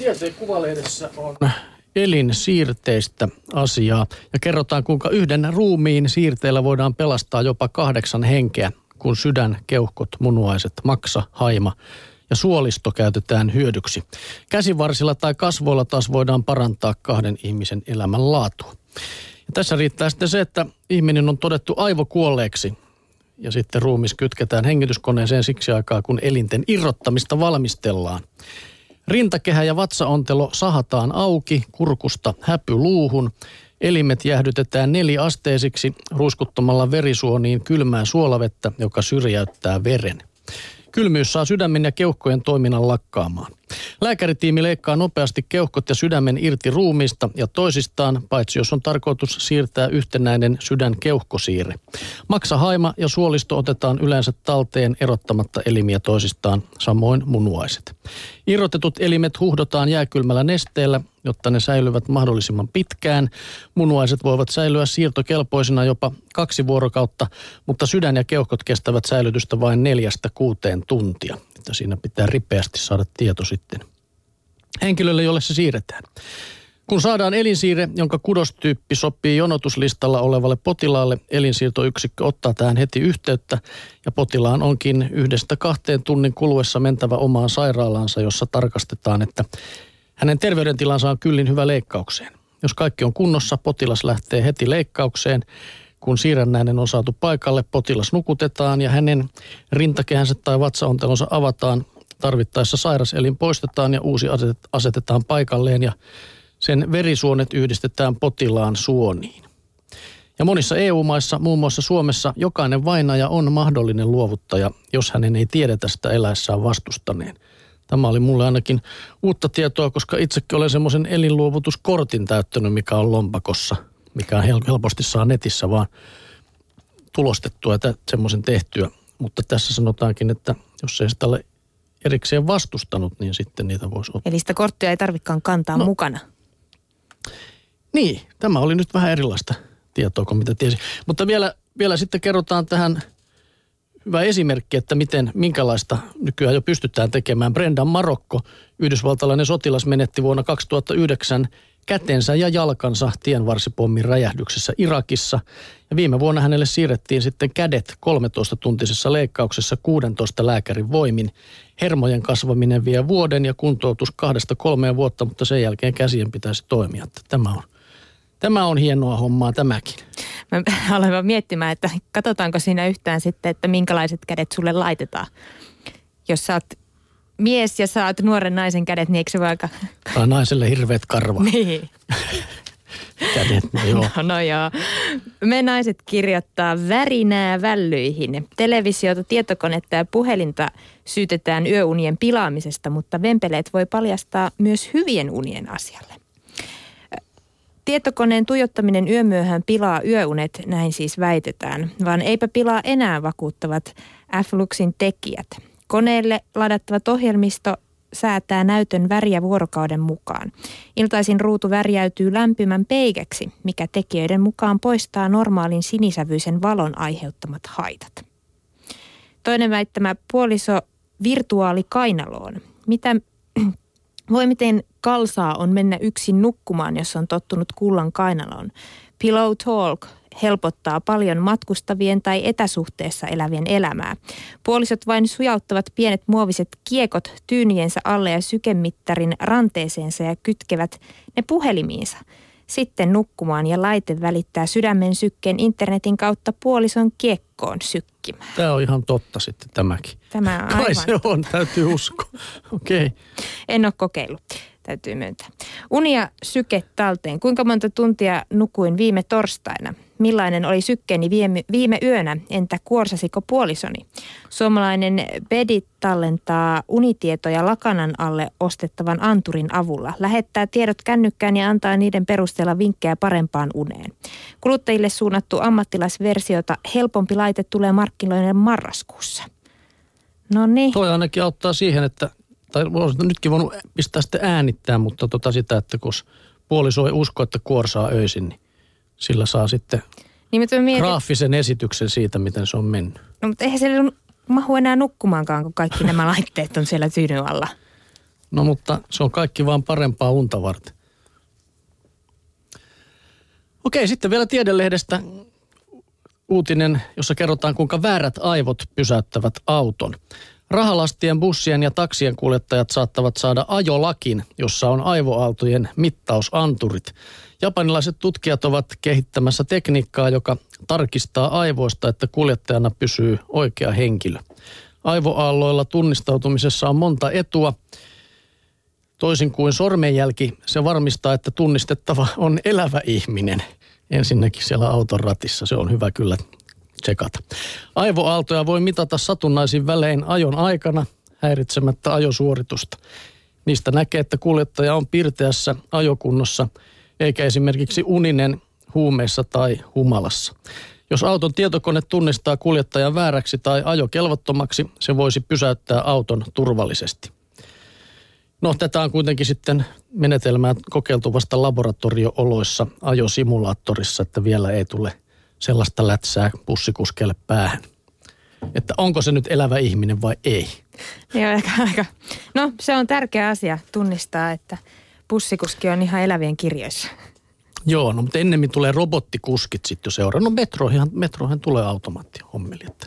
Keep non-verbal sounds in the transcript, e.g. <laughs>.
Tieteen kuvalehdessä on elinsiirteistä asiaa ja kerrotaan kuinka yhden ruumiin siirteellä voidaan pelastaa jopa kahdeksan henkeä, kun sydän, keuhkot, munuaiset, maksa, haima ja suolisto käytetään hyödyksi. Käsivarsilla tai kasvoilla taas voidaan parantaa kahden ihmisen elämänlaatua. Ja tässä riittää sitten se, että ihminen on todettu aivokuolleeksi ja sitten ruumis kytketään hengityskoneeseen siksi aikaa, kun elinten irrottamista valmistellaan. Rintakehä ja vatsaontelo sahataan auki kurkusta häpyluuhun. Elimet jäähdytetään neliasteisiksi ruiskuttamalla verisuoniin kylmää suolavettä, joka syrjäyttää veren. Kylmyys saa sydämen ja keuhkojen toiminnan lakkaamaan. Lääkäritiimi leikkaa nopeasti keuhkot ja sydämen irti ruumiista ja toisistaan, paitsi jos on tarkoitus siirtää yhtenäinen sydän-keuhkosiirre. Maksa haima ja suolisto otetaan yleensä talteen erottamatta elimiä toisistaan, samoin munuaiset. Irrotetut elimet huhdotaan jääkylmällä nesteellä, jotta ne säilyvät mahdollisimman pitkään. Munuaiset voivat säilyä siirtokelpoisina jopa kaksi vuorokautta, mutta sydän ja keuhkot kestävät säilytystä vain neljästä kuuteen tuntia. Että siinä pitää ripeästi saada tieto sitten henkilölle, jolle se siirretään. Kun saadaan elinsiirre, jonka kudostyyppi sopii jonotuslistalla olevalle potilaalle, elinsiirtoyksikkö ottaa tähän heti yhteyttä ja potilaan onkin yhdestä kahteen tunnin kuluessa mentävä omaan sairaalaansa, jossa tarkastetaan, että hänen terveydentilansa on kyllin hyvä leikkaukseen. Jos kaikki on kunnossa, potilas lähtee heti leikkaukseen. Kun siirrännäinen on saatu paikalle, potilas nukutetaan ja hänen rintakehänsä tai vatsaontelonsa avataan. Tarvittaessa sairaselin poistetaan ja uusi asetetaan paikalleen ja sen verisuonet yhdistetään potilaan suoniin. Ja monissa EU-maissa, muun muassa Suomessa, jokainen vainaja on mahdollinen luovuttaja, jos hänen ei tiedetä sitä eläessään vastustaneen. Tämä oli mulle ainakin uutta tietoa, koska itsekin olen semmoisen elinluovutuskortin täyttänyt, mikä on lompakossa, mikä helposti saa netissä vaan tulostettua ja semmoisen tehtyä. Mutta tässä sanotaankin, että jos ei sitä ole erikseen vastustanut, niin sitten niitä voisi ottaa. Eli sitä korttia ei tarvikaan kantaa no, mukana. Niin, tämä oli nyt vähän erilaista tietoa kuin mitä tiesi. Mutta vielä, vielä sitten kerrotaan tähän hyvä esimerkki, että miten, minkälaista nykyään jo pystytään tekemään. Brendan Marokko, yhdysvaltalainen sotilas, menetti vuonna 2009 kätensä ja jalkansa tienvarsipommin räjähdyksessä Irakissa. Ja viime vuonna hänelle siirrettiin sitten kädet 13-tuntisessa leikkauksessa 16 lääkärin voimin. Hermojen kasvaminen vie vuoden ja kuntoutus kahdesta kolmeen vuotta, mutta sen jälkeen käsien pitäisi toimia. Tämä on Tämä on hienoa hommaa tämäkin. Mä <laughs> aloin miettimään, että katsotaanko siinä yhtään sitten, että minkälaiset kädet sulle laitetaan. Jos sä oot mies ja saat nuoren naisen kädet, niin eikö se voi aika... Tai naiselle hirveät karvat. Niin. <laughs> Kädet, no joo. No, no joo. Me naiset kirjoittaa värinää vällyihin. Televisiota, tietokonetta ja puhelinta syytetään yöunien pilaamisesta, mutta vempeleet voi paljastaa myös hyvien unien asialle. Tietokoneen tuijottaminen yömyöhään pilaa yöunet, näin siis väitetään, vaan eipä pilaa enää vakuuttavat F-Luxin tekijät. Koneelle ladattavat ohjelmisto säätää näytön väriä vuorokauden mukaan. Iltaisin ruutu värjäytyy lämpimän peikäksi, mikä tekijöiden mukaan poistaa normaalin sinisävyisen valon aiheuttamat haitat. Toinen väittämä puoliso virtuaalikainaloon. Mitä <clears throat> voi miten kalsaa on mennä yksin nukkumaan, jos on tottunut kullan kainaloon. Pillow Talk helpottaa paljon matkustavien tai etäsuhteessa elävien elämää. Puolisot vain sujauttavat pienet muoviset kiekot tyyniensä alle ja sykemittarin ranteeseensa ja kytkevät ne puhelimiinsa – sitten nukkumaan ja laite välittää sydämen sykkeen internetin kautta puolison kiekkoon sykkimään. Tämä on ihan totta sitten tämäkin. Tämä on aivan. Kai se on, täytyy uskoa. <laughs> Okei. Okay. En ole kokeillut täytyy myöntää. Unia syke talteen. Kuinka monta tuntia nukuin viime torstaina? Millainen oli sykkeeni viime, yönä? Entä kuorsasiko puolisoni? Suomalainen Bedit tallentaa unitietoja lakanan alle ostettavan anturin avulla. Lähettää tiedot kännykkään ja antaa niiden perusteella vinkkejä parempaan uneen. Kuluttajille suunnattu ammattilaisversiota helpompi laite tulee markkinoille marraskuussa. No niin. Toi ainakin auttaa siihen, että tai nytkin voinut pistää sitten äänittää, mutta tota sitä, että kun puoliso ei usko, että kuorsaa öisin, niin sillä saa sitten niin, mietin... graafisen esityksen siitä, miten se on mennyt. No mutta eihän se mahu enää nukkumaankaan, kun kaikki nämä <laughs> laitteet on siellä tyynyn alla. No mutta se on kaikki vaan parempaa unta varten. Okei, sitten vielä Tiedelehdestä uutinen, jossa kerrotaan, kuinka väärät aivot pysäyttävät auton. Rahalastien, bussien ja taksien kuljettajat saattavat saada ajolakin, jossa on aivoaaltojen mittausanturit. Japanilaiset tutkijat ovat kehittämässä tekniikkaa, joka tarkistaa aivoista, että kuljettajana pysyy oikea henkilö. Aivoaalloilla tunnistautumisessa on monta etua. Toisin kuin sormenjälki, se varmistaa, että tunnistettava on elävä ihminen. Ensinnäkin siellä auton ratissa, se on hyvä kyllä tsekata. Aivoaaltoja voi mitata satunnaisin välein ajon aikana häiritsemättä ajosuoritusta. Niistä näkee, että kuljettaja on pirteässä ajokunnossa, eikä esimerkiksi uninen huumeissa tai humalassa. Jos auton tietokone tunnistaa kuljettajan vääräksi tai ajokelvottomaksi, se voisi pysäyttää auton turvallisesti. No tätä on kuitenkin sitten menetelmää kokeiltu vasta laboratorio-oloissa ajosimulaattorissa, että vielä ei tule sellaista lätsää bussikuskelle päähän. Että onko se nyt elävä ihminen vai ei? Joo, aika, aika. No se on tärkeä asia tunnistaa, että bussikuski on ihan elävien kirjoissa. Joo, no mutta ennemmin tulee robottikuskit sitten jo seuraa. No metroihan, metroihan tulee automaattihommeli, että